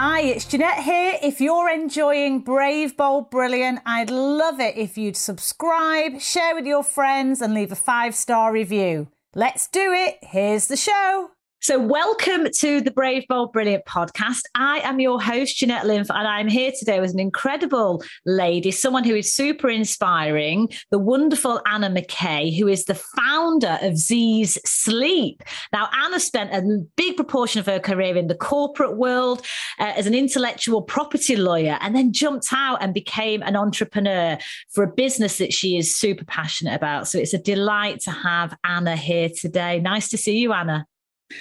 Hi, it's Jeanette here. If you're enjoying Brave, Bold, Brilliant, I'd love it if you'd subscribe, share with your friends, and leave a five star review. Let's do it. Here's the show. So, welcome to the Brave, Bold, Brilliant podcast. I am your host, Jeanette Linfoot, and I'm here today with an incredible lady, someone who is super inspiring, the wonderful Anna McKay, who is the founder of Z's Sleep. Now, Anna spent a big proportion of her career in the corporate world uh, as an intellectual property lawyer and then jumped out and became an entrepreneur for a business that she is super passionate about. So, it's a delight to have Anna here today. Nice to see you, Anna.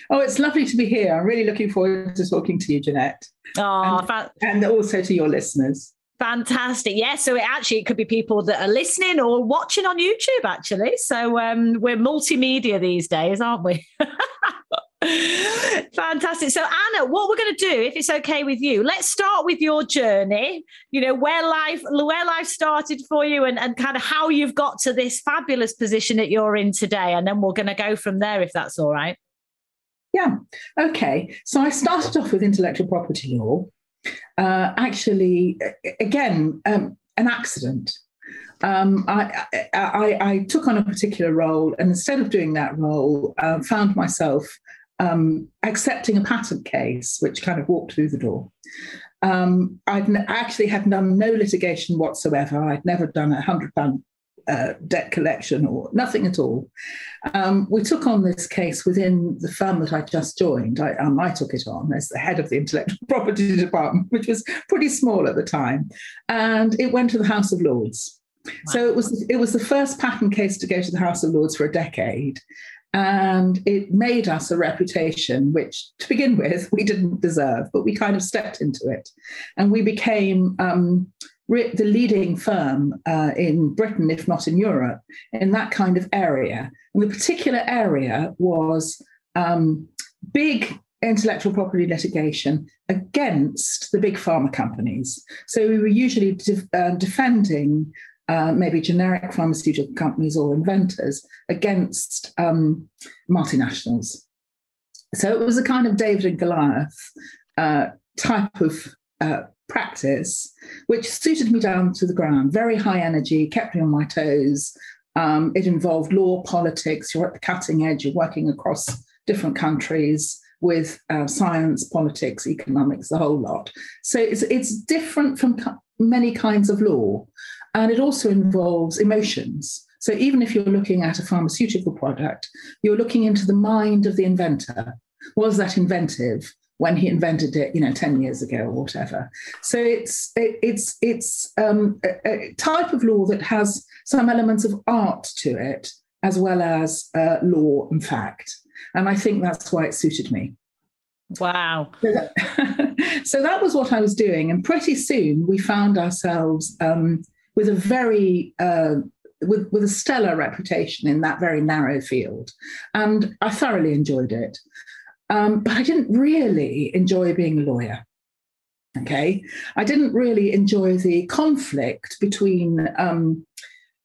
Oh, it's lovely to be here. I'm really looking forward to talking to you, Jeanette. Oh, and, fa- and also to your listeners. Fantastic. Yeah. So it actually it could be people that are listening or watching on YouTube, actually. So um, we're multimedia these days, aren't we? Fantastic. So Anna, what we're going to do, if it's okay with you, let's start with your journey. You know where life where life started for you, and, and kind of how you've got to this fabulous position that you're in today, and then we're going to go from there, if that's all right. Yeah. Okay. So I started off with intellectual property law. Uh, actually, again, um, an accident. Um, I, I, I, took on a particular role, and instead of doing that role, uh, found myself um, accepting a patent case, which kind of walked through the door. Um, I'd n- actually had done no litigation whatsoever. I'd never done a hundred pound uh, debt collection or nothing at all. Um, we took on this case within the firm that I just joined. I, um, I, took it on as the head of the intellectual property department, which was pretty small at the time, and it went to the House of Lords. Wow. So it was it was the first patent case to go to the House of Lords for a decade, and it made us a reputation which, to begin with, we didn't deserve, but we kind of stepped into it, and we became. Um, the leading firm uh, in Britain, if not in Europe, in that kind of area. And the particular area was um, big intellectual property litigation against the big pharma companies. So we were usually de- uh, defending uh, maybe generic pharmaceutical companies or inventors against um, multinationals. So it was a kind of David and Goliath uh, type of uh, practice, which suited me down to the ground. Very high energy, kept me on my toes. Um, it involved law, politics. You're at the cutting edge. You're working across different countries with uh, science, politics, economics, the whole lot. So it's it's different from many kinds of law, and it also involves emotions. So even if you're looking at a pharmaceutical product, you're looking into the mind of the inventor. Was that inventive? When he invented it, you know, 10 years ago or whatever. So it's it, it's it's um, a, a, type of law that has some elements of art to it as well as uh, law and fact. And I think that's why it suited me. Wow. So that, so that was what I was doing. And pretty soon we found ourselves um, with a very uh, with, with a stellar reputation in that very narrow field. And I thoroughly enjoyed it. Um, but I didn't really enjoy being a lawyer. Okay. I didn't really enjoy the conflict between um,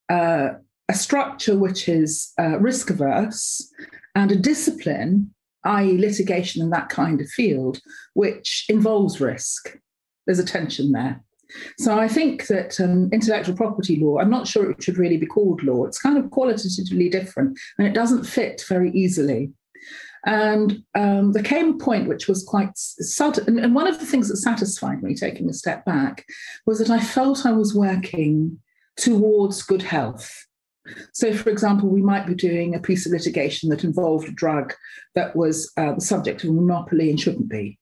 uh, a structure which is uh, risk averse and a discipline, i.e., litigation in that kind of field, which involves risk. There's a tension there. So I think that um, intellectual property law, I'm not sure it should really be called law. It's kind of qualitatively different and it doesn't fit very easily and um, there came a point which was quite sudden. And one of the things that satisfied me, taking a step back, was that I felt I was working towards good health. So, for example, we might be doing a piece of litigation that involved a drug that was uh, the subject of a monopoly and shouldn't be.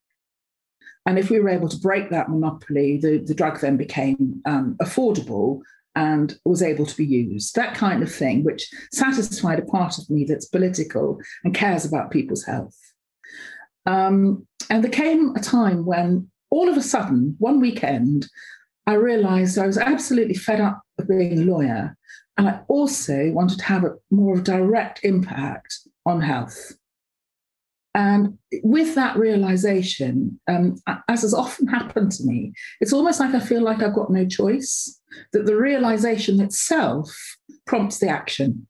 And if we were able to break that monopoly, the, the drug then became um, affordable and was able to be used. That kind of thing, which satisfied a part of me that's political and cares about people's health. Um, and there came a time when all of a sudden, one weekend, I realized I was absolutely fed up of being a lawyer. And I also wanted to have a more direct impact on health. And with that realization, um, as has often happened to me, it's almost like I feel like I've got no choice, that the realization itself prompts the action.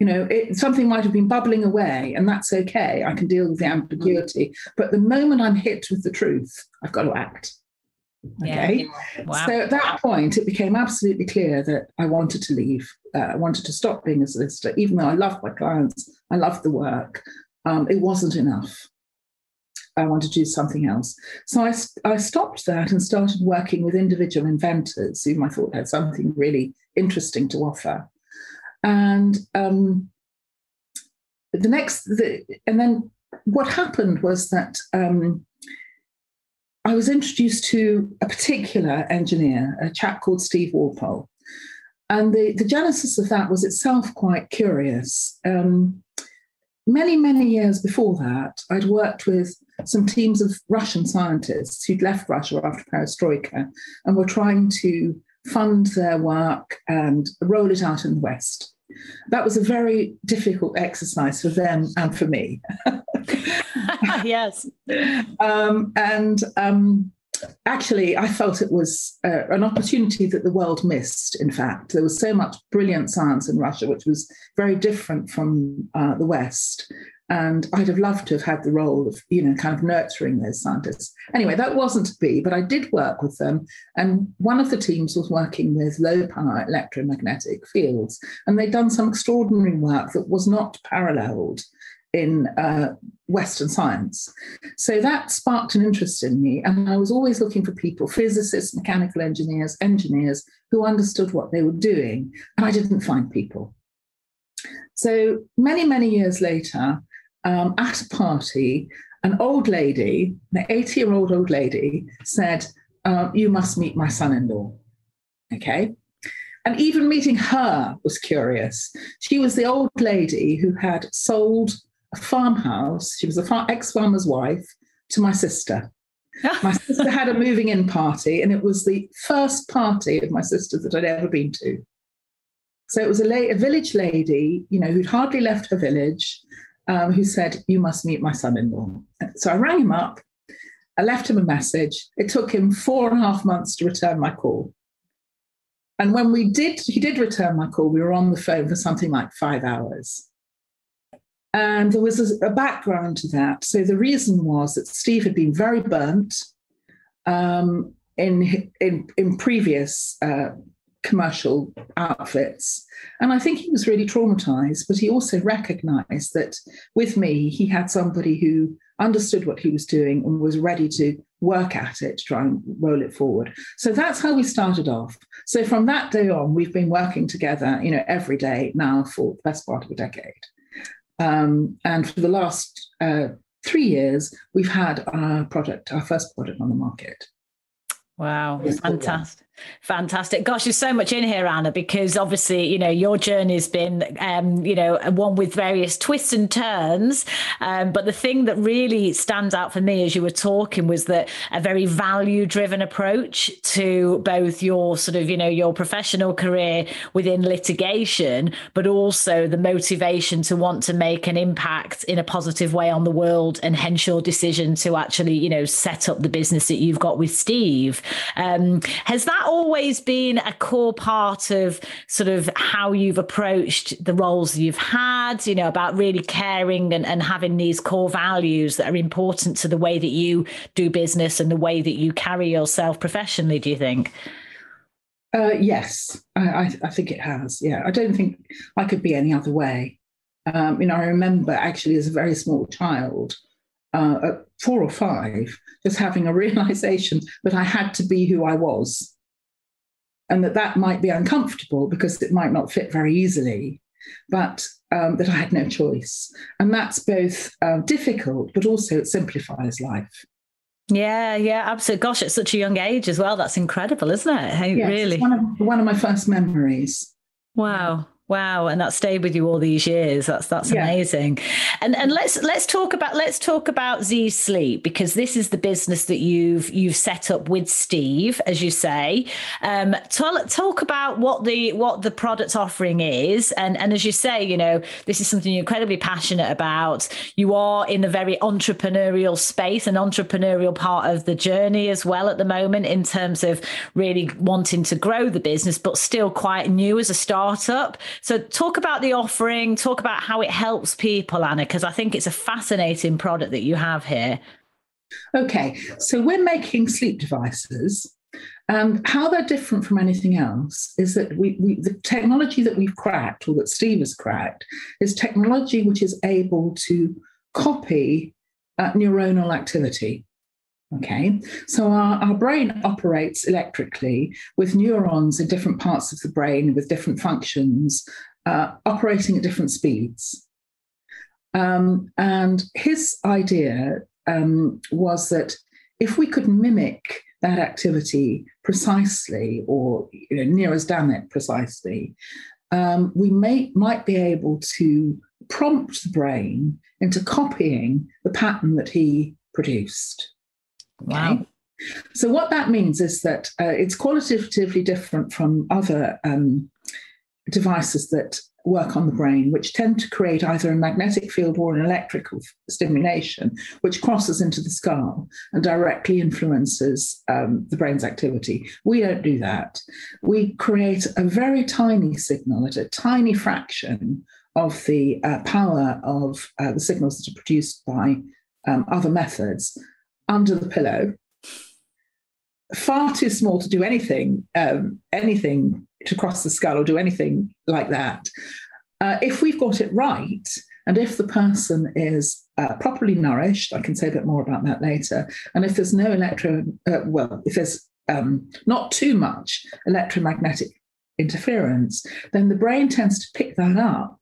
You know, it, something might have been bubbling away, and that's okay. I can deal with the ambiguity. But the moment I'm hit with the truth, I've got to act. Okay. Yeah. Wow. So at that point, it became absolutely clear that I wanted to leave. Uh, I wanted to stop being a solicitor, even though I loved my clients, I loved the work. Um, it wasn't enough. I wanted to do something else. So I, I stopped that and started working with individual inventors whom I thought had something really interesting to offer. And um, the next, the, and then what happened was that um, I was introduced to a particular engineer, a chap called Steve Walpole. And the, the genesis of that was itself quite curious. Um, many, many years before that, I'd worked with some teams of Russian scientists who'd left Russia after perestroika and were trying to fund their work and roll it out in the West. That was a very difficult exercise for them and for me. yes. Um, and um, actually, I felt it was uh, an opportunity that the world missed. In fact, there was so much brilliant science in Russia, which was very different from uh, the West. And I'd have loved to have had the role of, you know, kind of nurturing those scientists. Anyway, that wasn't to be, but I did work with them. And one of the teams was working with low power electromagnetic fields. And they'd done some extraordinary work that was not paralleled in uh, Western science. So that sparked an interest in me. And I was always looking for people, physicists, mechanical engineers, engineers who understood what they were doing. And I didn't find people. So many, many years later, um, at a party, an old lady, an 80 year old old lady, said, uh, You must meet my son in law. Okay. And even meeting her was curious. She was the old lady who had sold a farmhouse. She was an ex farmer's wife to my sister. my sister had a moving in party, and it was the first party of my sister's that I'd ever been to. So it was a, la- a village lady, you know, who'd hardly left her village, um, who said, You must meet my son in law. So I rang him up. I left him a message. It took him four and a half months to return my call. And when we did, he did return my call. We were on the phone for something like five hours. And there was a, background to that. So the reason was that Steve had been very burnt um, in, in, in previous uh, commercial outfits. And I think he was really traumatized, but he also recognized that with me, he had somebody who understood what he was doing and was ready to work at it to try and roll it forward. So that's how we started off. So from that day on, we've been working together, you know, every day now for the best part of a decade. Um, and for the last uh, three years, we've had our product, our first product on the market. Wow, fantastic. Fantastic. Gosh, there's so much in here, Anna, because obviously, you know, your journey's been, um, you know, one with various twists and turns. Um, but the thing that really stands out for me as you were talking was that a very value driven approach to both your sort of, you know, your professional career within litigation, but also the motivation to want to make an impact in a positive way on the world and hence your decision to actually, you know, set up the business that you've got with Steve. Um, has that always been a core part of sort of how you've approached the roles you've had, you know, about really caring and, and having these core values that are important to the way that you do business and the way that you carry yourself professionally, do you think? Uh, yes, I, I, think it has. Yeah, I don't think I could be any other way. Um, you know, I remember actually as a very small child, uh, at four or five, just having a realization that I had to be who I was and that that might be uncomfortable because it might not fit very easily, but um, that I had no choice. And that's both uh, difficult, but also it simplifies life. Yeah, yeah, absolutely. Gosh, at such a young age as well. That's incredible, isn't it? Hey, yes, really? One of, one of my first memories. Wow. Wow, and that stayed with you all these years. That's that's yeah. amazing. And and let's let's talk about let's talk about Z Sleep because this is the business that you've you've set up with Steve, as you say. Um, talk, talk about what the what the product offering is, and and as you say, you know, this is something you're incredibly passionate about. You are in a very entrepreneurial space, an entrepreneurial part of the journey as well at the moment in terms of really wanting to grow the business, but still quite new as a startup. So, talk about the offering, talk about how it helps people, Anna, because I think it's a fascinating product that you have here. Okay, so we're making sleep devices. Um, how they're different from anything else is that we, we, the technology that we've cracked, or that Steve has cracked, is technology which is able to copy uh, neuronal activity. Okay, so our, our brain operates electrically with neurons in different parts of the brain with different functions uh, operating at different speeds. Um, and his idea um, was that if we could mimic that activity precisely or you know, near as damn it precisely, um, we may, might be able to prompt the brain into copying the pattern that he produced. Wow. So, what that means is that uh, it's qualitatively different from other um, devices that work on the brain, which tend to create either a magnetic field or an electrical stimulation, which crosses into the skull and directly influences um, the brain's activity. We don't do that. We create a very tiny signal at a tiny fraction of the uh, power of uh, the signals that are produced by um, other methods under the pillow, far too small to do anything, um, anything to cross the skull or do anything like that. Uh, if we've got it right, and if the person is uh, properly nourished, I can say a bit more about that later. And if there's no electro, uh, well, if there's um, not too much electromagnetic interference, then the brain tends to pick that up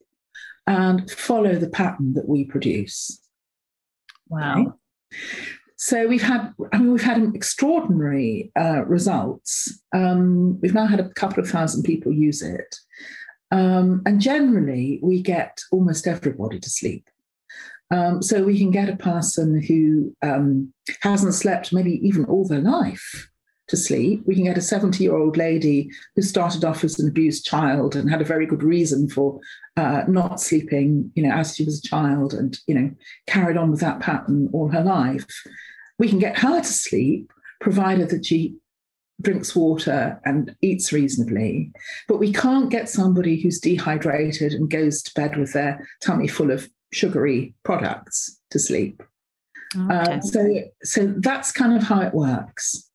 and follow the pattern that we produce. Wow. Okay? So we've had, I mean, we've had extraordinary uh, results. Um, we've now had a couple of thousand people use it, um, and generally we get almost everybody to sleep. Um, so we can get a person who um, hasn't slept maybe even all their life to sleep. We can get a 70 year old lady who started off as an abused child and had a very good reason for uh, not sleeping, you know, as she was a child and, you know, carried on with that pattern all her life. We can get her to sleep, provided that she drinks water and eats reasonably. But we can't get somebody who's dehydrated and goes to bed with their tummy full of sugary products to sleep. Okay. Uh, so, so that's kind of how it works.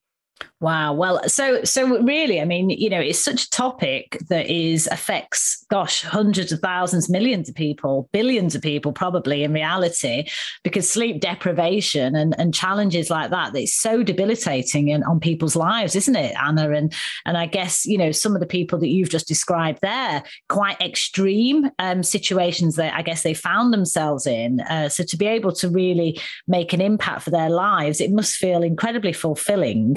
Wow. Well, so so really, I mean, you know, it's such a topic that is affects, gosh, hundreds of thousands, millions of people, billions of people, probably in reality, because sleep deprivation and, and challenges like that, it's so debilitating in, on people's lives, isn't it, Anna? And and I guess you know some of the people that you've just described there, quite extreme um, situations that I guess they found themselves in. Uh, so to be able to really make an impact for their lives, it must feel incredibly fulfilling.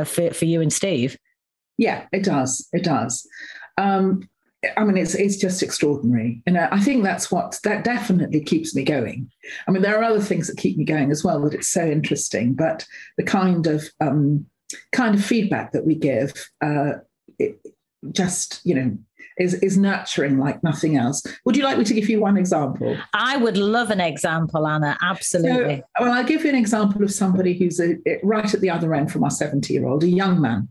Uh, for, for you and Steve. Yeah, it does. It does. Um, I mean, it's it's just extraordinary, and I think that's what that definitely keeps me going. I mean, there are other things that keep me going as well. That it's so interesting, but the kind of um, kind of feedback that we give, uh, it just you know, is is nurturing like nothing else. Would you like me to give you one example? I would love an example, Anna. Absolutely. So, well, I'll give you an example of somebody who's a, right at the other end from our seventy-year-old, a young man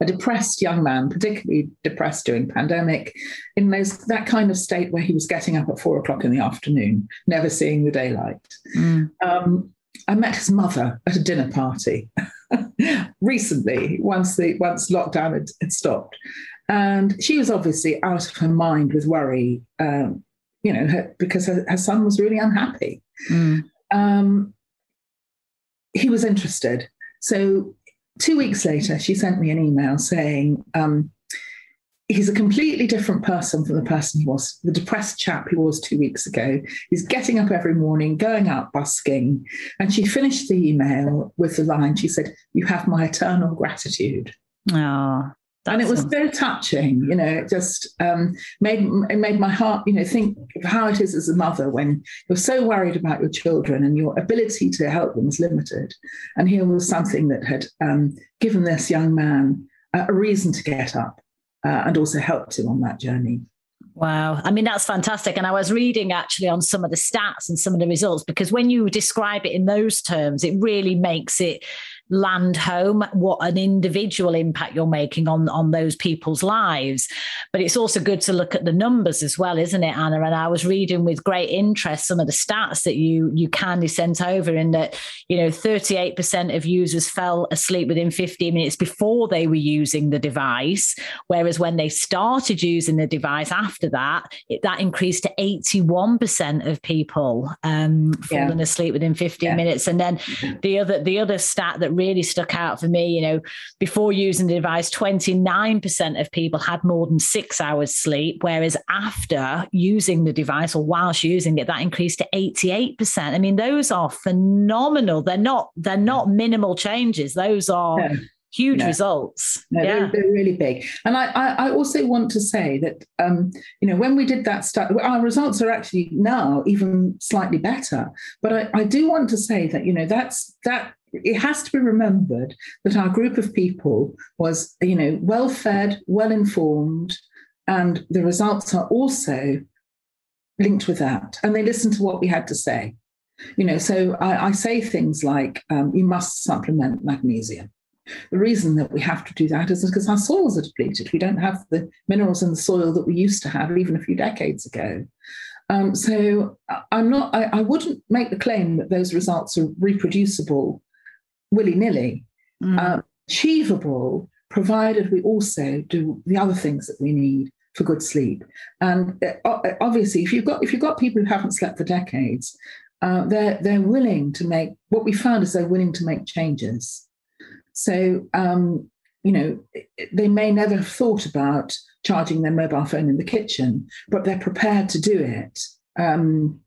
a depressed young man, particularly depressed during pandemic, in those, that kind of state where he was getting up at four o'clock in the afternoon, never seeing the daylight. Mm. Um, I met his mother at a dinner party recently, once the once lockdown had, had, stopped, and she was obviously out of her mind with worry, um, you know, her, because her, her, son was really unhappy. Mm. Um, he was interested, so two weeks later, she sent me an email saying, um, he's a completely different person from the person he was, the depressed chap he was two weeks ago. He's getting up every morning, going out busking. And she finished the email with the line she said, You have my eternal gratitude. Oh, That's and it was so touching, you know. It just um, made it made my heart, you know, think of how it is as a mother when you're so worried about your children and your ability to help them is limited. And here was something that had um, given this young man a reason to get up uh, and also helped him on that journey. Wow. I mean, that's fantastic. And I was reading actually on some of the stats and some of the results because when you describe it in those terms, it really makes it land home what an individual impact you're making on on those people's lives but it's also good to look at the numbers as well isn't it anna and i was reading with great interest some of the stats that you you kindly sent over in that you know 38% of users fell asleep within 15 minutes before they were using the device whereas when they started using the device after that it, that increased to 81% of people um, falling yeah. asleep within 15 yeah. minutes and then mm-hmm. the other the other stat that really stuck out for me. You know, before using the device, 29% of people had more than six hours sleep, whereas after using the device or whilst using it, that increased to 88%. I mean, those are phenomenal. They're not, they're not minimal changes. Those are huge results. No, yeah. they're, they're, really big. And I, I, I, also want to say that, um, you know, when we did that study, our results are actually now even slightly better. But I, I do want to say that, you know, that's that it has to be remembered that our group of people was, you know, well fed, well informed, and the results are also linked with that. And they listened to what we had to say. You know, so I, I say things like um, you must supplement magnesium. The reason that we have to do that is because our soils are depleted. We don't have the minerals in the soil that we used to have even a few decades ago. Um, so I'm not. I, I, wouldn't make the claim that those results are reproducible willy nilly, mm. uh, achievable, provided we also do the other things that we need for good sleep. And uh, obviously, if you've got if you've got people who haven't slept for decades, uh, they're they're willing to make. What we found is they're willing to make changes. So um, you know, they may never have thought about charging their mobile phone in the kitchen, but they're prepared to do it. Um,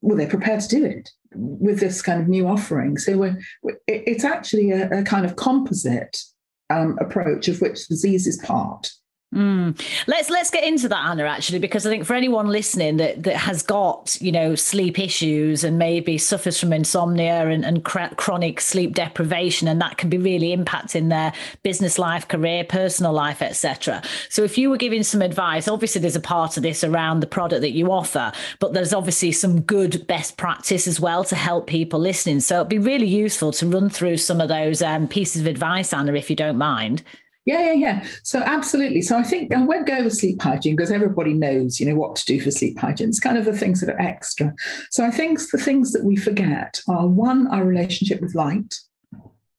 well, they're prepared to do it with this kind of new offering. So we're, it's actually a, a kind of composite um, approach of which disease is part. Mm. Let's let's get into that, Anna. Actually, because I think for anyone listening that that has got you know sleep issues and maybe suffers from insomnia and, and cr- chronic sleep deprivation, and that can be really impacting their business life, career, personal life, etc. So, if you were giving some advice, obviously there's a part of this around the product that you offer, but there's obviously some good best practice as well to help people listening. So, it'd be really useful to run through some of those um, pieces of advice, Anna, if you don't mind. Yeah, yeah, yeah. So absolutely. So I think I won't go over sleep hygiene because everybody knows, you know, what to do for sleep hygiene. It's kind of the things that are extra. So I think the things that we forget are one, our relationship with light.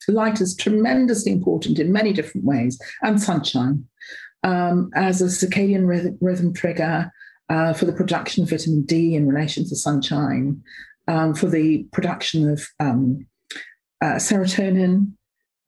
Light is tremendously important in many different ways, and sunshine um, as a circadian rhythm, rhythm trigger uh, for the production of vitamin D in relation to sunshine, um, for the production of um, uh, serotonin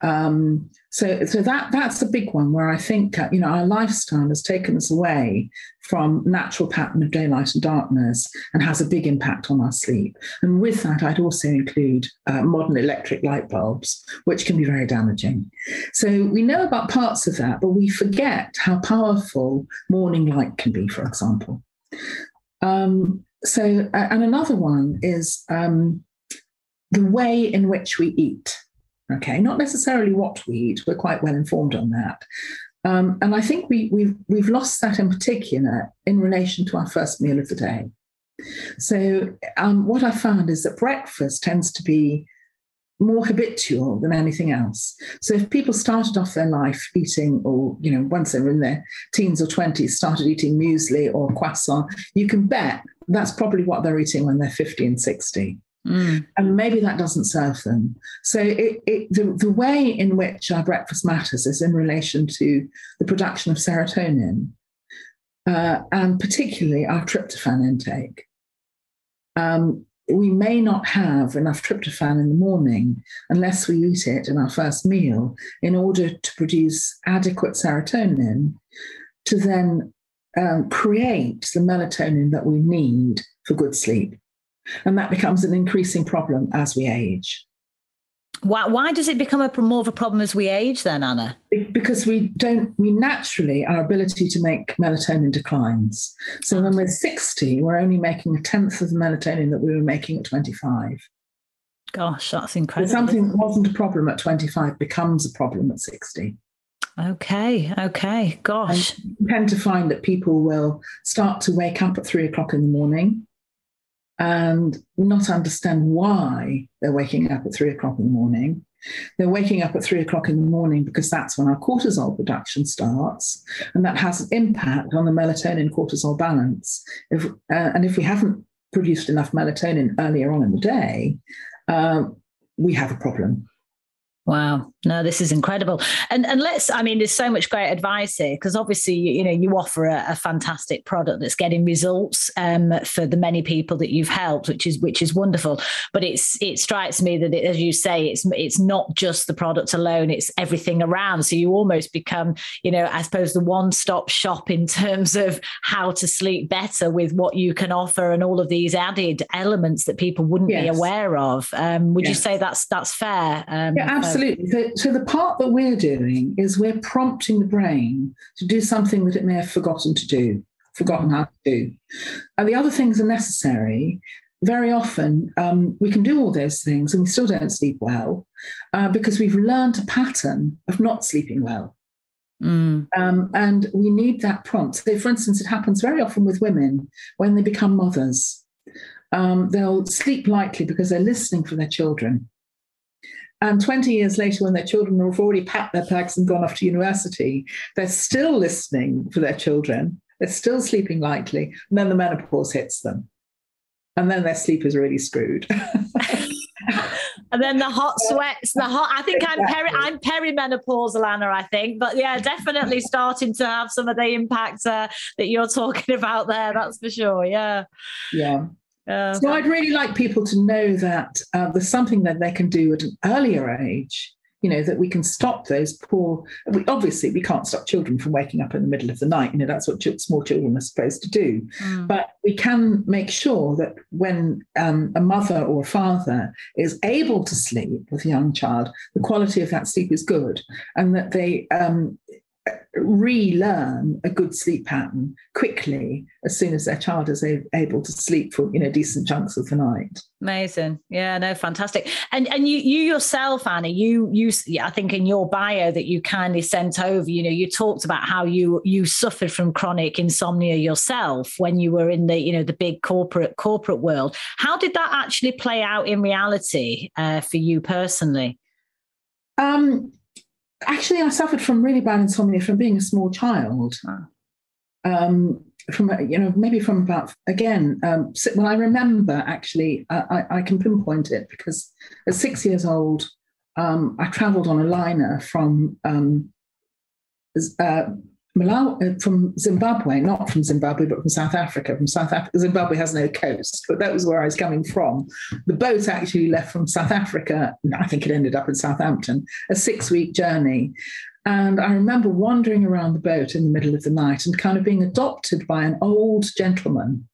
um, so, so that that's a big one where I think you know our lifestyle has taken us away from natural pattern of daylight and darkness and has a big impact on our sleep. And with that, I'd also include uh, modern electric light bulbs, which can be very damaging. So we know about parts of that, but we forget how powerful morning light can be, for example. Um, so, and another one is um, the way in which we eat. Okay, not necessarily what we eat. We're quite well informed on that. Um, and I think we, we've, we've lost that in particular in relation to our first meal of the day. So, um, what I found is that breakfast tends to be more habitual than anything else. So, if people started off their life eating, or, you know, once they were in their teens or 20s, started eating muesli or croissant, you can bet that's probably what they're eating when they're 50 and 60. Mm. And maybe that doesn't serve them. So it, it, the, the way in which our breakfast matters is in relation to the production of serotonin uh, and particularly our tryptophan intake. Um, we may not have enough tryptophan in the morning unless we eat it in our first meal in order to produce adequate serotonin to then um, create the melatonin that we need for good sleep. And that becomes an increasing problem as we age. Why, why does it become a more of a problem as we age then, Anna? Because we don't, we naturally, our ability to make melatonin declines. So when we're 60, we're only making a tenth of the melatonin that we were making at 25. Gosh, that's incredible. something that wasn't a problem at 25 becomes a problem at 60. Okay, okay, gosh. And you tend to find that people will start to wake up at three o'clock in the morning and not understand why they're waking up at three o'clock in the morning. They're waking up at three o'clock in the morning because that's when our cortisol production starts, and that has an impact on the melatonin cortisol balance. If, uh, and if we haven't produced enough melatonin earlier on in the day, uh, we have a problem. Wow. No, this is incredible. And and let's, I mean, there's so much great advice here because obviously, you, you, know, you offer a, a, fantastic product that's getting results um, for the many people that you've helped, which is which is wonderful. But it's it strikes me that it, as you say, it's it's not just the product alone, it's everything around. So you almost become, you know, I suppose the one-stop shop in terms of how to sleep better with what you can offer and all of these added elements that people wouldn't yes. be aware of. Um, would yes. you say that's that's fair? Um, yeah, absolutely. So, so, the part that we're doing is we're prompting the brain to do something that it may have forgotten to do, forgotten how to do. And the other things are necessary. Very often, um, we can do all those things and we still don't sleep well uh, because we've learned a pattern of not sleeping well. Mm. Um, and we need that prompt. So, for instance, it happens very often with women when they become mothers. Um, they'll sleep lightly because they're listening for their children. And 20 years later, when their children have already packed their bags and gone off to university, they're still listening for their children. They're still sleeping lightly. And then the menopause hits them. And then their sleep is really screwed. and then the hot sweats, the hot. I think exactly. I'm peri, I'm perimenopausal, Anna. I think, but yeah, definitely starting to have some of the impacts uh, that you're talking about there. That's for sure. Yeah. Yeah. Uh, so I'd really like people to know that uh, there's something that they can do at an earlier age. You know that we can stop those poor. We, obviously, we can't stop children from waking up in the middle of the night. You know that's what ch- small children are supposed to do. Mm. But we can make sure that when um, a mother or a father is able to sleep with a young child, the quality of that sleep is good, and that they um, relearn a good sleep pattern quickly as soon as their child is able to sleep for you know decent chunks of the night. Amazing. Yeah no fantastic. And and you you yourself anna you you i think in your bio that you kindly sent over you know you talked about how you you suffered from chronic insomnia yourself when you were in the you know the big corporate corporate world. How did that actually play out in reality uh, for you personally? Um actually, I suffered from really bad insomnia from being a small child. Ah. Um, from you know maybe from about again um, well I remember actually I, I, can pinpoint it because at six years old um, I travelled on a liner from um, uh, Malawi, uh, from Zimbabwe, not from Zimbabwe, but from South Africa. From South Africa, Zimbabwe has no coast, but that was where I was coming from. The boat actually left from South Africa. I think it ended up in Southampton. A six-week journey, and I remember wandering around the boat in the middle of the night and kind of being adopted by an old gentleman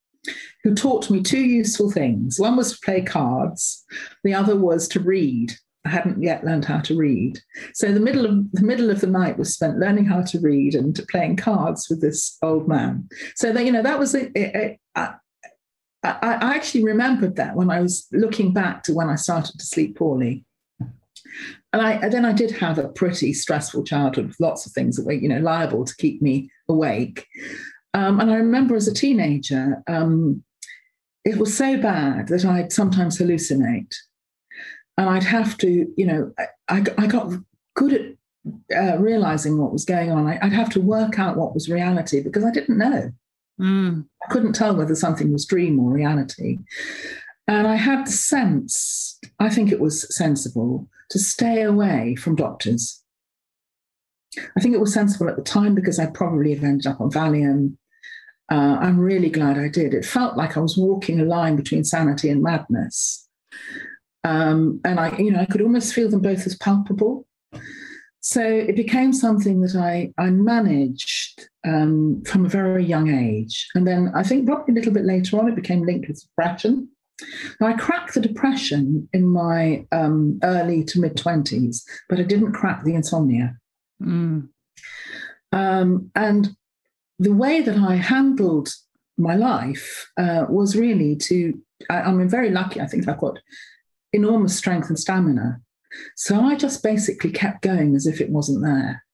who taught me two useful things. One was to play cards, the other was to read. I hadn't yet learned how to read. So the middle of the middle of the night was spent learning how to read and playing cards with this old man. So that you know that was I actually remembered that when I was looking back to when I started to sleep poorly. And I and then I did have a pretty stressful childhood with lots of things that were you know liable to keep me awake. Um, and I remember as a teenager, um, it was so bad that I'd sometimes hallucinate and I'd have to, you know, I, I got good at uh, realizing what was going on. I, would have to work out what was reality because I didn't know. Mm. I couldn't tell whether something was dream or reality. And I had the sense, I think it was sensible, to stay away from doctors. I think it was sensible at the time because I probably have ended up on Valium. Uh, I'm really glad I did. It felt like I was walking a line between sanity and madness. Um, and I, you know, I could almost feel them both as palpable. So it became something that I, I managed um, from a very young age. And then I think probably a little bit later on, it became linked with depression. Now, I cracked the depression in my um, early to mid 20s, but I didn't crack the insomnia. Mm. Um, and the way that I handled my life uh, was really to, I, I'm very lucky, I think I've got enormous strength and stamina. So I just basically kept going as if it wasn't there.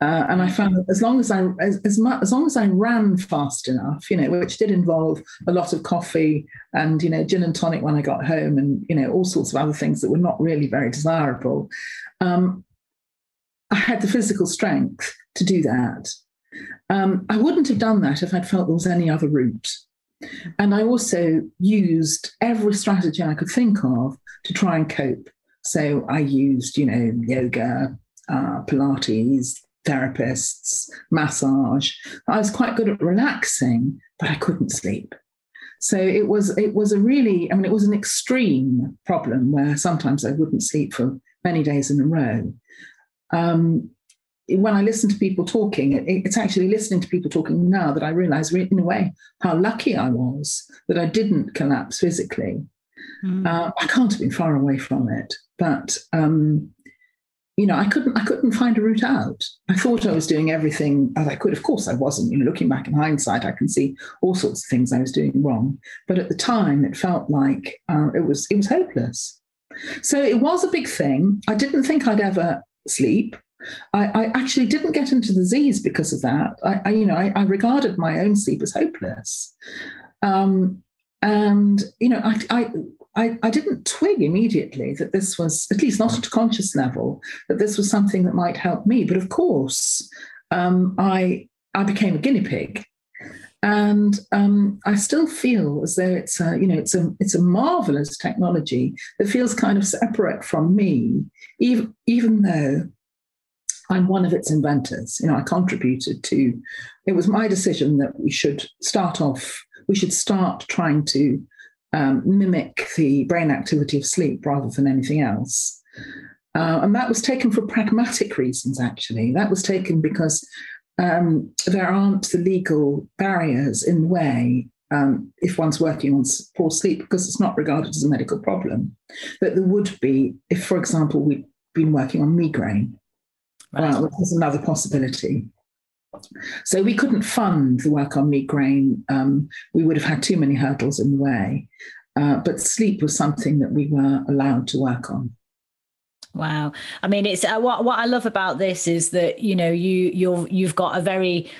Uh, and I found that as long as I as, as, much, as long as I ran fast enough, you know, which did involve a lot of coffee and you know gin and tonic when I got home, and you know all sorts of other things that were not really very desirable. Um, I had the physical strength to do that. Um, I wouldn't have done that if I'd felt there was any other route. And I also used every strategy I could think of to try and cope. So I used, you know, yoga, uh, Pilates, therapists, massage. I was quite good at relaxing, but I couldn't sleep. So it was it was a really I mean it was an extreme problem where sometimes I wouldn't sleep for many days in a row. Um, when I listen to people talking, it, it's actually listening to people talking now that I realize, in a way, how lucky I was that I didn't collapse physically. Mm. Uh, I can't have been far away from it, but um, you know, I couldn't, I couldn't find a route out. I thought I was doing everything as I could. Of course, I wasn't. You know, looking back in hindsight, I can see all sorts of things I was doing wrong. But at the time, it felt like uh, it was, it was hopeless. So it was a big thing. I didn't think I'd ever sleep. I, I actually didn't get into disease because of that. I, I you know, I, I, regarded my own sleep as hopeless. Um, and you know, I, I I, I didn't twig immediately that this was, at least not at a conscious level, that this was something that might help me. But of course, um, I I became a guinea pig, and um, I still feel as though it's a you know it's a it's a marvelous technology that feels kind of separate from me, even even though I'm one of its inventors. You know, I contributed to. It was my decision that we should start off. We should start trying to um, mimic the brain activity of sleep rather than anything else. Uh, and that was taken for pragmatic reasons, actually. That was taken because um, there aren't the legal barriers in the way um, if one's working on poor sleep, because it's not regarded as a medical problem, that there would be if, for example, we'd been working on migraine. Uh, which is another possibility. So we couldn't fund the work on migraine. Um, we would have had too many hurdles in the way. Uh, but sleep was something that we were allowed to work on. Wow. I mean, it's uh, what what I love about this is that you know you you're you've got a very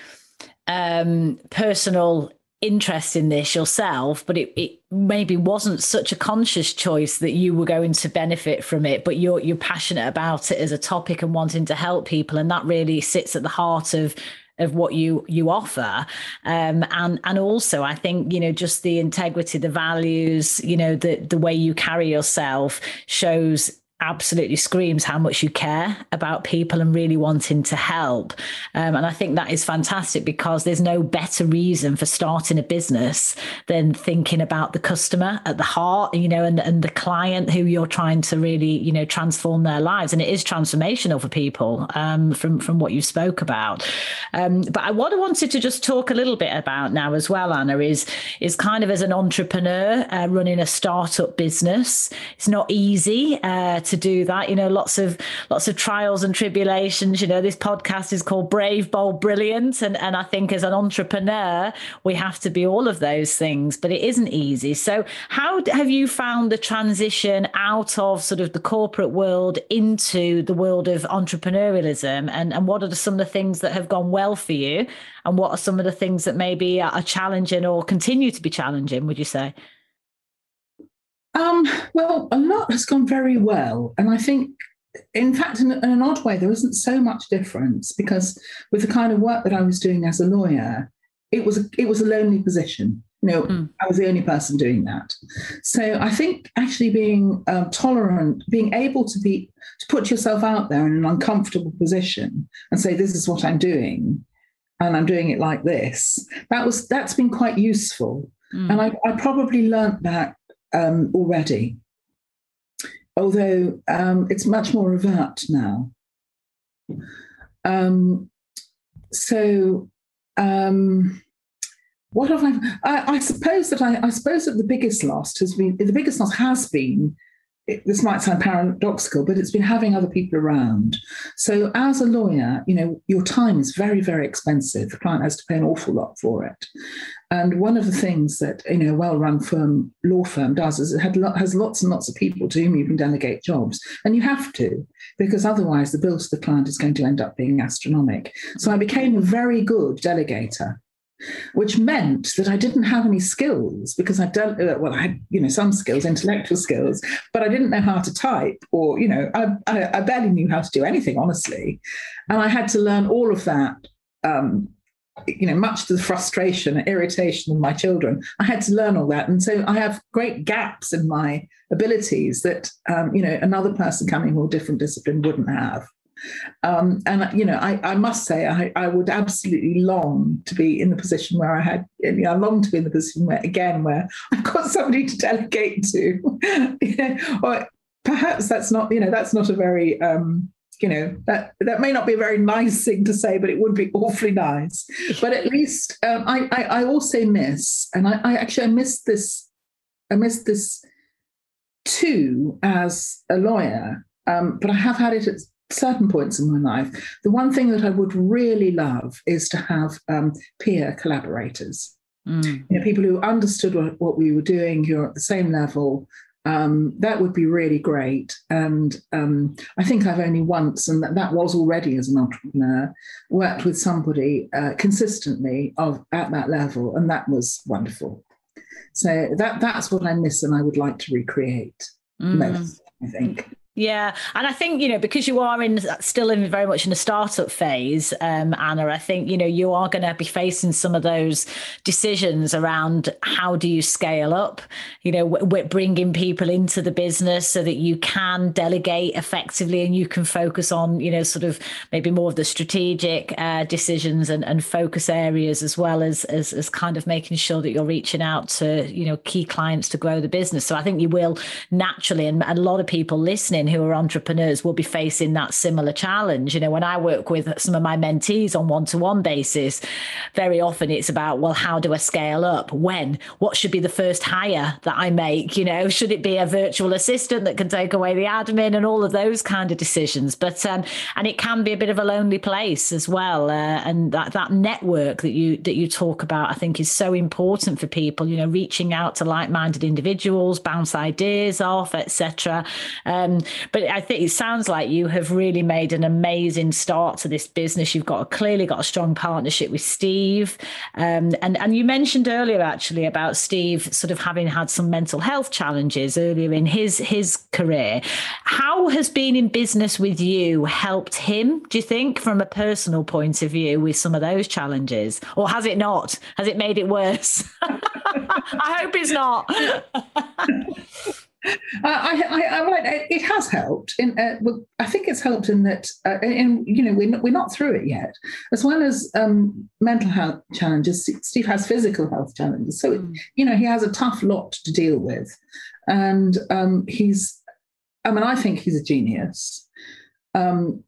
um, personal interest in this yourself, but it, it maybe wasn't such a conscious choice that you were going to benefit from it, but you're you're passionate about it as a topic and wanting to help people, and that really sits at the heart of of what you you offer. Um, and and also i think you know just the integrity the values you know the the way you carry yourself shows absolutely screams how much you care about people and really wanting to help. Um, and I think that is fantastic because there's no better reason for starting a business than thinking about the customer at the heart, you know, and, and the client who you're trying to really, you know, transform their lives. And it is transformational for people um, from, from what you spoke about. Um, but I, what I wanted to just talk a little bit about now as well, Anna, is, is kind of as an entrepreneur uh, running a startup business. It's not easy uh, to do that. You know, lots of lots of trials and tribulations. You know, this podcast is called Brave, Bold, Brilliant, and and I think as an entrepreneur, we have to be all of those things. But it isn't easy. So, how have you found the transition out of sort of the corporate world into the world of entrepreneurialism, and and what are some of the things that have gone well for you, and what are some of the things that maybe are challenging or continue to be challenging? Would you say? Um, well, a lot has gone very well. And I think, in fact, in, in, an odd way, there isn't so much difference because with the kind of work that I was doing as a lawyer, it was a, it was a lonely position. You know, mm. I was the only person doing that. So I think actually being um, tolerant, being able to be to put yourself out there in an uncomfortable position and say, "This is what I'm doing," and I'm doing it like this. That was that's been quite useful. Mm. And I, I probably learnt that um, already, although um, it's much more overt now. Um, so, um, what have I, I? I, suppose that I, I suppose that the biggest loss has been the biggest loss has been. It, this might sound paradoxical, but it's been having other people around. So, as a lawyer, you know, your time is very, very expensive. The client has to pay an awful lot for it. And one of the things that you know a well-run firm, law firm, does is it has lots and lots of people to whom you can delegate jobs, and you have to because otherwise the bill to the client is going to end up being astronomical. So I became a very good delegator which meant that I didn't have any skills because I don't, uh, well, I had, you know, some skills, intellectual skills, but I didn't know how to type or, you know, I, I, I barely knew how to do anything, honestly. And I had to learn all of that, um, you know, much to the frustration and irritation of my children. I had to learn all that. And so I have great gaps in my abilities that, um, you know, another person coming from a different discipline wouldn't have. Um, and you know, I, I must say, I, I, would absolutely long to be in the position where I had. You know, I long to be in the position where, again, where I've got somebody to delegate to. you know, or perhaps that's not. You know, that's not a very. Um, you know that that may not be a very nice thing to say, but it would be awfully nice. But at least um, I, I, I also miss, and I, I actually I miss this. I missed this too as a lawyer. Um, but I have had it at certain points in my life. The one thing that I would really love is to have um, peer collaborators. Mm. You know, people who understood what, what, we were doing, who are at the same level. Um, that would be really great. And um, I think I've only once, and that, that was already as an entrepreneur, worked with somebody uh, consistently of at that level, and that was wonderful. So that that's what I miss, and I would like to recreate mm. most. I think. Yeah, and I think you know because you are in still in very much in a startup phase, um, Anna. I think you know you are going to be facing some of those decisions around how do you scale up. You know, w- bringing people into the business so that you can delegate effectively and you can focus on you know sort of maybe more of the strategic uh, decisions and, and focus areas as well as, as as kind of making sure that you're reaching out to you know key clients to grow the business. So I think you will naturally, and a lot of people listening who are entrepreneurs will be facing that similar challenge. You know, when I work with some of my mentees on one to one basis, very often it's about, well, how do I scale up? When? What should be the first hire that I make? You know, should it be a virtual assistant that can take away the admin and all of those kind of decisions? But, um, and it can be a bit of a lonely place as well. Uh, and that, that network that you, that you talk about, I think is so important for people, you know, reaching out to like minded individuals, bounce ideas off, etc. Um, but I think it sounds like you have really made an amazing start to this business. You've got a, clearly got a strong partnership with Steve, um, and and you mentioned earlier actually about Steve sort of having had some mental health challenges earlier in his his career. How has being in business with you helped him? Do you think, from a personal point of view, with some of those challenges, or has it not? Has it made it worse? I hope it's not. I, I, I, it has helped. In, uh, well, I think it's helped in that, uh, in, you know, we're not, we're not through it yet. As well as um, mental health challenges, Steve has physical health challenges. So, mm. you know, he has a tough lot to deal with, and um, he's, I mean, I think he's a genius, um,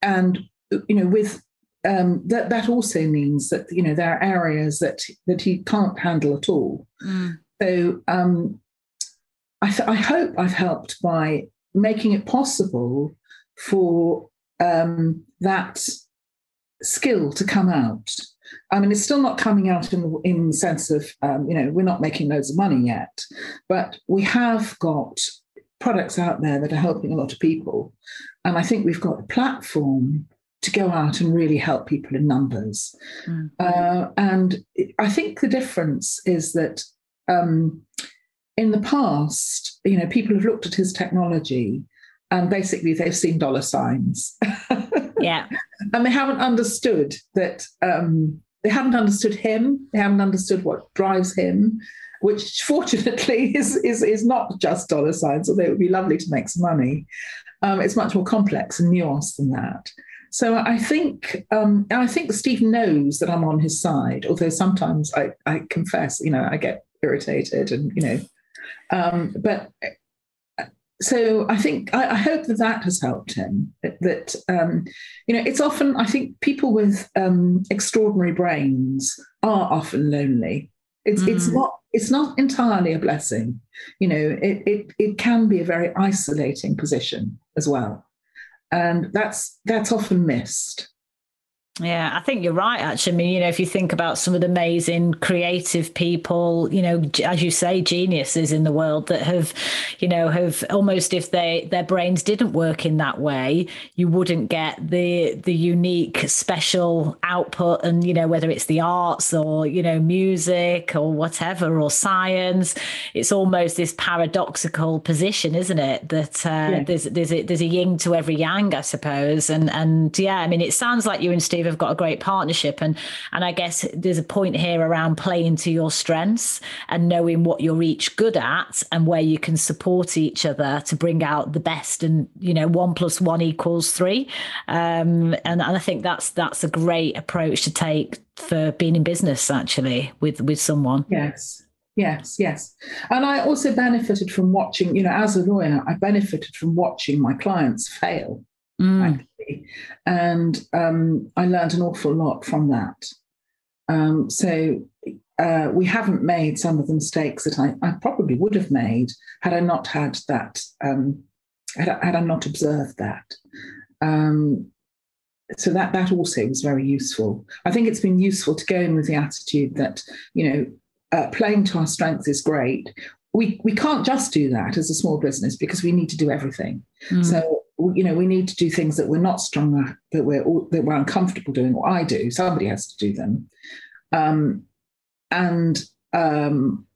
and you know, with um, that that also means that you know there are areas that that he can't handle at all. Mm. So um, I, th- I hope I've helped by making it possible for um, that skill to come out. I mean, it's still not coming out in in the sense of um, you know we're not making loads of money yet, but we have got products out there that are helping a lot of people, and I think we've got a platform to go out and really help people in numbers. Mm. Uh, and I think the difference is that um, in the past, you know, people have looked at his technology and basically they've seen dollar signs. yeah. And they haven't understood that um, they haven't understood him, they haven't understood what drives him, which fortunately is, is, is not just dollar signs, although it would be lovely to make some money. Um, it's much more complex and nuanced than that. So I think um, I think Steve knows that I'm on his side, although sometimes I, I confess, you know, I get irritated and you know um, but so I think I, I, hope that that has helped him. That, that um, you know, it's often I think people with um, extraordinary brains are often lonely. It's mm. it's not it's not entirely a blessing. You know, it, it it can be a very isolating position as well. And that's that's often missed. Yeah, I think you're right. Actually, I mean, you know, if you think about some of the amazing creative people, you know, as you say, geniuses in the world that have, you know, have almost if they their brains didn't work in that way, you wouldn't get the the unique special output, and you know, whether it's the arts or you know, music or whatever or science, it's almost this paradoxical position, isn't it? That uh, yeah. there's there's a, there's a yin to every yang, I suppose, and and yeah, I mean, it sounds like you and Steve have got a great partnership. And and I guess there's a point here around playing to your strengths and knowing what you're each good at and where you can support each other to bring out the best and you know one plus one equals three. Um, and, and I think that's that's a great approach to take for being in business actually with with someone. Yes. Yes, yes. And I also benefited from watching, you know, as a lawyer, I benefited from watching my clients fail mm. actually. And um, I learned an awful lot from that. Um, so uh, we haven't made some of the mistakes that I, I, probably would have made had I not had that, um, had, I, had, I not observed that. Um, so that that also was very useful. I think it's been useful to go in with the attitude that you know uh, playing to our strengths is great. We we can't just do that as a small business because we need to do everything. Mm. So you know, we need to do things that we're not strong at, that we're that we're uncomfortable doing, or I do. Somebody has to do them, um, and um,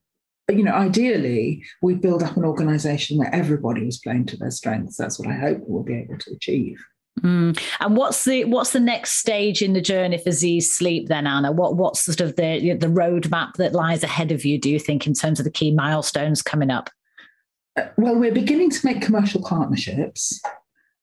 you know, ideally, we build up an organisation where everybody is playing to their strengths. That's what I hope we'll be able to achieve. Mm. And what's the what's the next stage in the journey for Z's Sleep then, Anna? What what's sort of the the roadmap that lies ahead of you? Do you think in terms of the key milestones coming up? Uh, well, we're beginning to make commercial partnerships.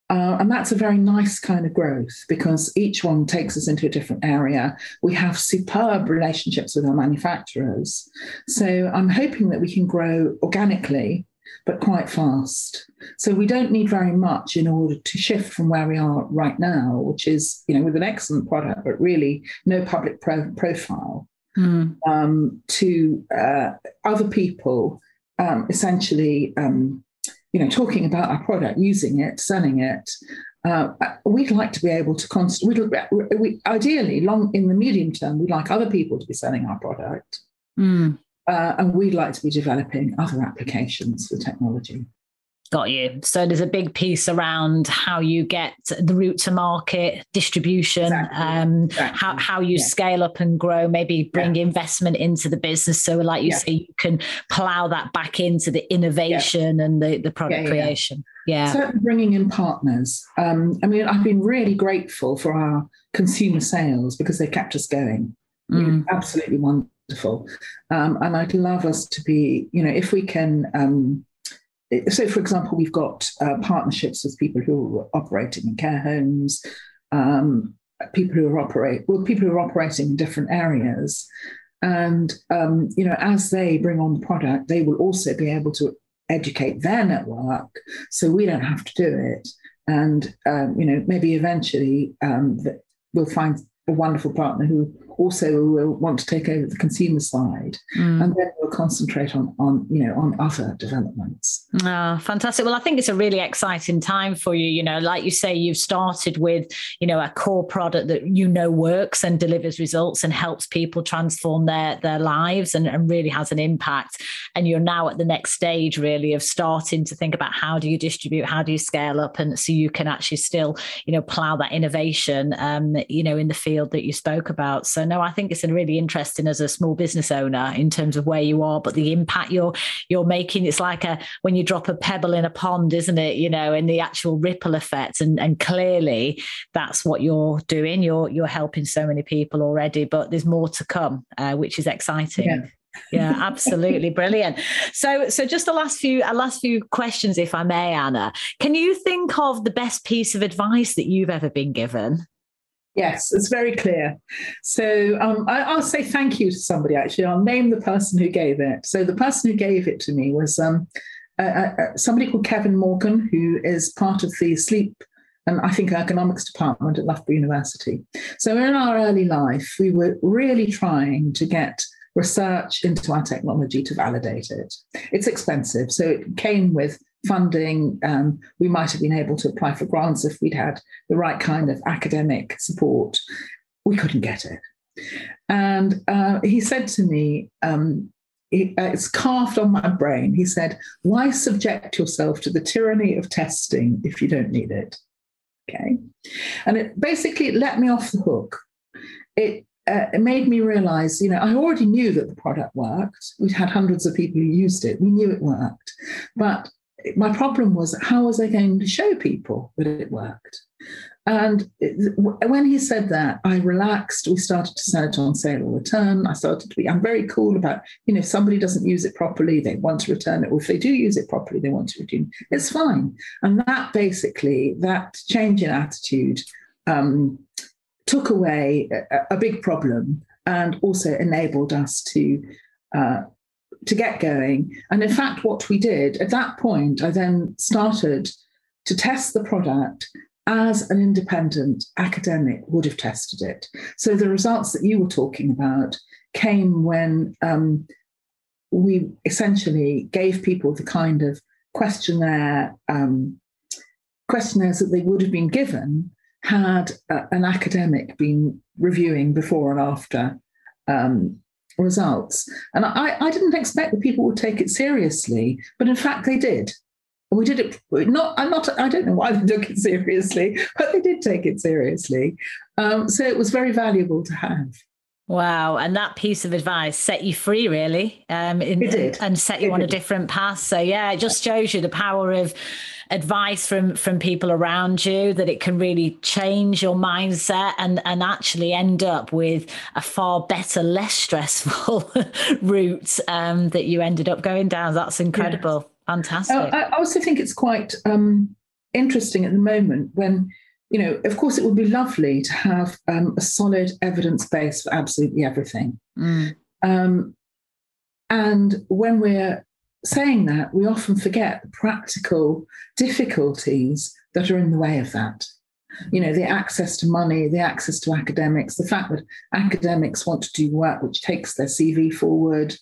Uh, and that's a very nice kind of growth because each one takes us into a different area. We have superb relationships with our manufacturers. So I'm hoping that we can grow organically, but quite fast. So we don't need very much in order to shift from where we are right now, which is, you know, with an excellent product, but really no public pro- profile, mm. um, to uh, other people um, essentially. Um, you know, talking about our product, using it, selling it. Uh, we'd like to be able to const- we'd, we, ideally long in the medium term we'd like other people to be selling our product mm. uh, and we'd like to be developing other applications for technology Got you. So there's a big piece around how you get the route to market, distribution, exactly. Um, exactly. how how you yeah. scale up and grow. Maybe bring yeah. investment into the business. So, like you yeah. say, you can plow that back into the innovation and the the product creation. Yeah, certainly bringing in partners. Um, I mean, I've been really grateful for our consumer sales because they kept us going. Mm. Absolutely wonderful. Um, and I'd love us to be, you know, if we can. So, for example, we've got uh, partnerships with people who are operating in care homes, um, people who are operate well, people who are operating in different areas, and um, you know, as they bring on the product, they will also be able to educate their network, so we don't have to do it. And um, you know, maybe eventually um, we'll find a wonderful partner who also will want to take over the consumer side, mm. and then we'll concentrate on on you know on other developments. Oh, fantastic! Well, I think it's a really exciting time for you. You know, like you say, you've started with you know a core product that you know works and delivers results and helps people transform their their lives and, and really has an impact. And you're now at the next stage, really, of starting to think about how do you distribute, how do you scale up, and so you can actually still you know plow that innovation, um, you know, in the field that you spoke about. So no, I think it's really interesting as a small business owner in terms of where you are, but the impact you're you're making. It's like a when you drop a pebble in a pond, isn't it? You know, and the actual ripple effect. And and clearly that's what you're doing. You're you're helping so many people already, but there's more to come, uh, which is exciting. Yeah yeah absolutely brilliant so so just the last few uh, last few questions if i may anna can you think of the best piece of advice that you've ever been given Yes, it's very clear. So um, I, will say thank you to somebody, actually. I'll name the person who gave it. So the person who gave it to me was um, uh, uh, somebody called Kevin Morgan, who is part of the sleep and I think ergonomics department at Loughborough University. So in our early life, we were really trying to get research into our technology to validate it. It's expensive, so it came with funding. Um, we might have been able to apply for grants if we'd had the right kind of academic support. We couldn't get it. And uh, he said to me, um, uh, it's carved on my brain. He said, Why subject yourself to the tyranny of testing if you don't need it? Okay. And it basically let me off the hook. It, uh, it made me realize, you know, I already knew that the product worked. We'd had hundreds of people who used it. We knew it worked. But my problem was, how was I going to show people that it worked? And when he said that, I relaxed. We started to sell it on sale or return. I started to be, I'm very cool about, you know, if somebody doesn't use it properly, they want to return it. Or if they do use it properly, they want to return it. It's fine. And that basically, that change in attitude um, took away a, a, big problem and also enabled us to. Uh, to get going. And in fact, what we did at that point, I then started to test the product as an independent academic would have tested it. So the results that you were talking about came when um, we essentially gave people the kind of questionnaire um, questionnaires that they would have been given had uh, an academic been reviewing before and after um, results. And I, I didn't expect that people would take it seriously, but in fact they did. We did it not i'm not i don't know why they took it seriously but they did take it seriously. Um, so it was very valuable to have Wow. And that piece of advice set you free, really, um, in, it did. and set you it on did. a different path. So, yeah, it just shows you the power of advice from from people around you that it can really change your mindset and and actually end up with a far better less stressful route um, that you ended up going down that's incredible Fantastic. Uh, I also think it's quite um, interesting at the moment when, you know, of course, it would be lovely to have um, a solid evidence base for absolutely everything. Mm. Um, and when we're saying that, we often forget the practical difficulties that are in the way of that you know the access to money the access to academics the fact that academics want to do work which takes their cv forward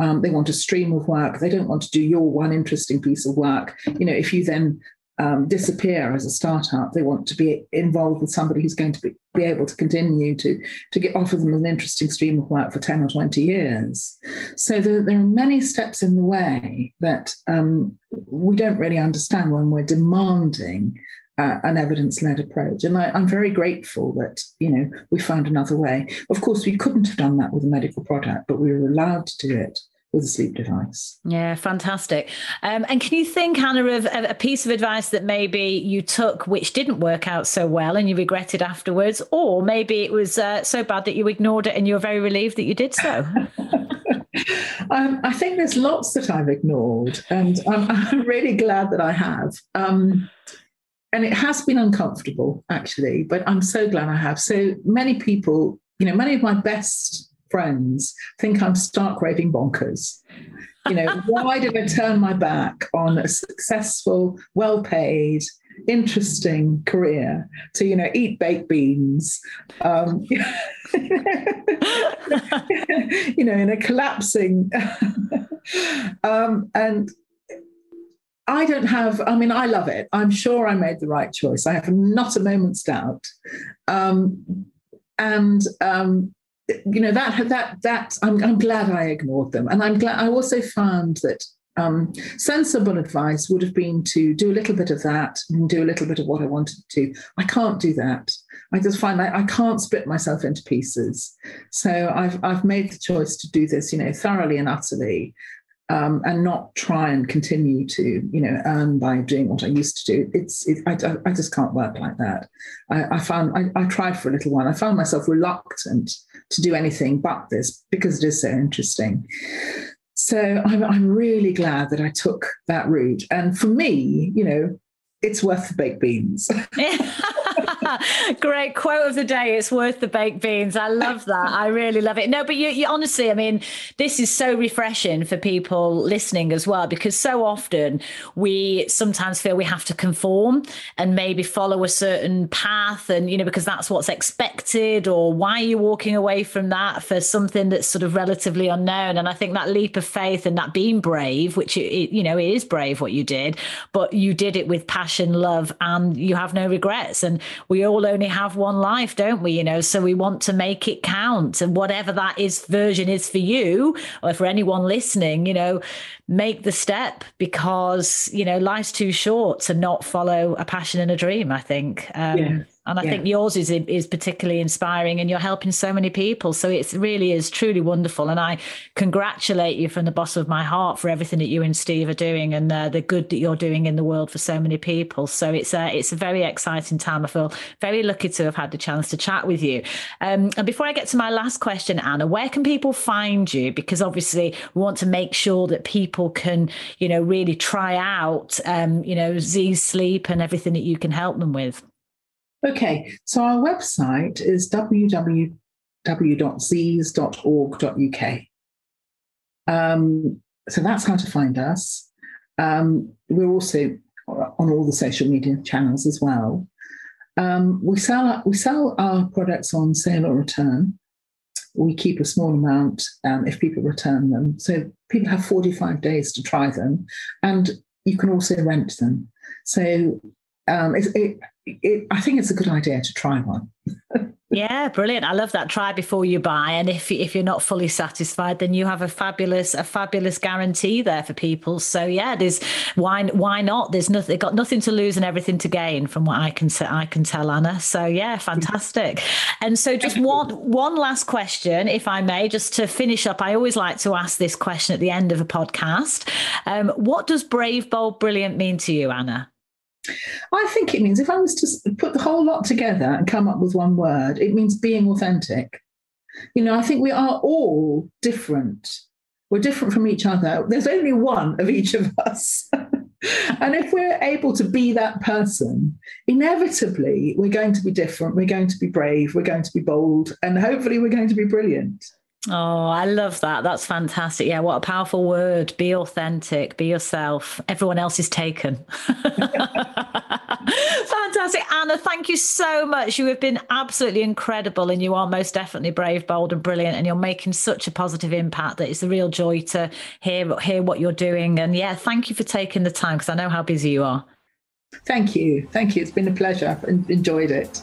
um, they want a stream of work they don't want to do your one interesting piece of work you know if you then um, disappear as a startup they want to be involved with somebody who's going to be, be able to continue to to get offer them an interesting stream of work for 10 or 20 years so there, there are many steps in the way that um, we don't really understand when we're demanding uh, an evidence-led approach. And I, am very grateful that you know we found another way. Of course, we couldn't have done that with a medical product, but we were allowed to do it with a sleep device. Yeah, fantastic. Um, and can you think, Anna, of, of a piece of advice that maybe you took which didn't work out so well and you regretted afterwards, or maybe it was uh, so bad that you ignored it and you're very relieved that you did so? um, I think there's lots that I've ignored, and I'm, I'm really glad that I have. Um, and it has been uncomfortable actually, but I'm so glad I have. So many people, you know, many of my best friends think I'm stark raving bonkers. You know, why did I turn my back on a successful, well paid, interesting career to, you know, eat baked beans, um, you know, in a collapsing, um, and I don't have, I mean, I love it. I'm sure I made the right choice. I have not a moment's doubt. Um, and, um, you know, that, that, that, I'm, I'm glad I ignored them. And I'm glad, I also found that um, sensible advice would have been to do a little bit of that and do a little bit of what I wanted to. I can't do that. I just find I, I can't split myself into pieces. So I've I've made the choice to do this, you know, thoroughly and utterly, um, and not try and continue to you know earn by doing what I used to do. It's it, I, I just can't work like that. I, I found I, I, tried for a little while. I found myself reluctant to do anything but this because it is so interesting. So I'm, I'm really glad that I took that route. And for me, you know, it's worth the baked beans. Great quote of the day. It's worth the baked beans. I love that. I really love it. No, but you, you honestly, I mean, this is so refreshing for people listening as well, because so often we sometimes feel we have to conform and maybe follow a certain path and, you know, because that's what's expected or why are you walking away from that for something that's sort of relatively unknown. And I think that leap of faith and that being brave, which, it, you know, it is brave what you did, but you did it with passion, love, and you have no regrets. And we all only have one life, don't we? You know, so we want to make it count. And whatever that is version is for you or for anyone listening, you know, make the step because, you know, life's too short to not follow a passion and a dream, I think. Um, yeah. And I yeah. think yours is is particularly inspiring, and you're helping so many people. So it really is truly wonderful. And I congratulate you from the bottom of my heart for everything that you and Steve are doing, and uh, the good that you're doing in the world for so many people. So it's a it's a very exciting time. I feel very lucky to have had the chance to chat with you. Um, and before I get to my last question, Anna, where can people find you? Because obviously we want to make sure that people can, you know, really try out, um, you know, Z Sleep and everything that you can help them with. Okay, so our website is www.z's.org.uk. Um, so that's how to find us. Um, we're also on all the social media channels as well. Um, we sell we sell our products on sale or return. We keep a small amount um, if people return them. So people have 45 days to try them, and you can also rent them. So um, it, it, it, I think it's a good idea to try one. yeah, brilliant. I love that. Try before you buy, and if if you're not fully satisfied, then you have a fabulous a fabulous guarantee there for people. So yeah, there's why why not? There's nothing got nothing to lose and everything to gain, from what I can I can tell Anna. So yeah, fantastic. And so just one one last question, if I may, just to finish up. I always like to ask this question at the end of a podcast. Um, what does brave, bold, brilliant mean to you, Anna? I think it means if I was to put the whole lot together and come up with one word, it means being authentic. You know, I think we are all different. We're different from each other. There's only one of each of us. and if we're able to be that person, inevitably we're going to be different. We're going to be brave. We're going to be bold. And hopefully we're going to be brilliant. Oh, I love that. That's fantastic. Yeah, what a powerful word. Be authentic, be yourself. Everyone else is taken. fantastic. Anna, thank you so much. You have been absolutely incredible and you are most definitely brave, bold, and brilliant. And you're making such a positive impact that it's a real joy to hear, hear what you're doing. And yeah, thank you for taking the time because I know how busy you are. Thank you. Thank you. It's been a pleasure. I've enjoyed it.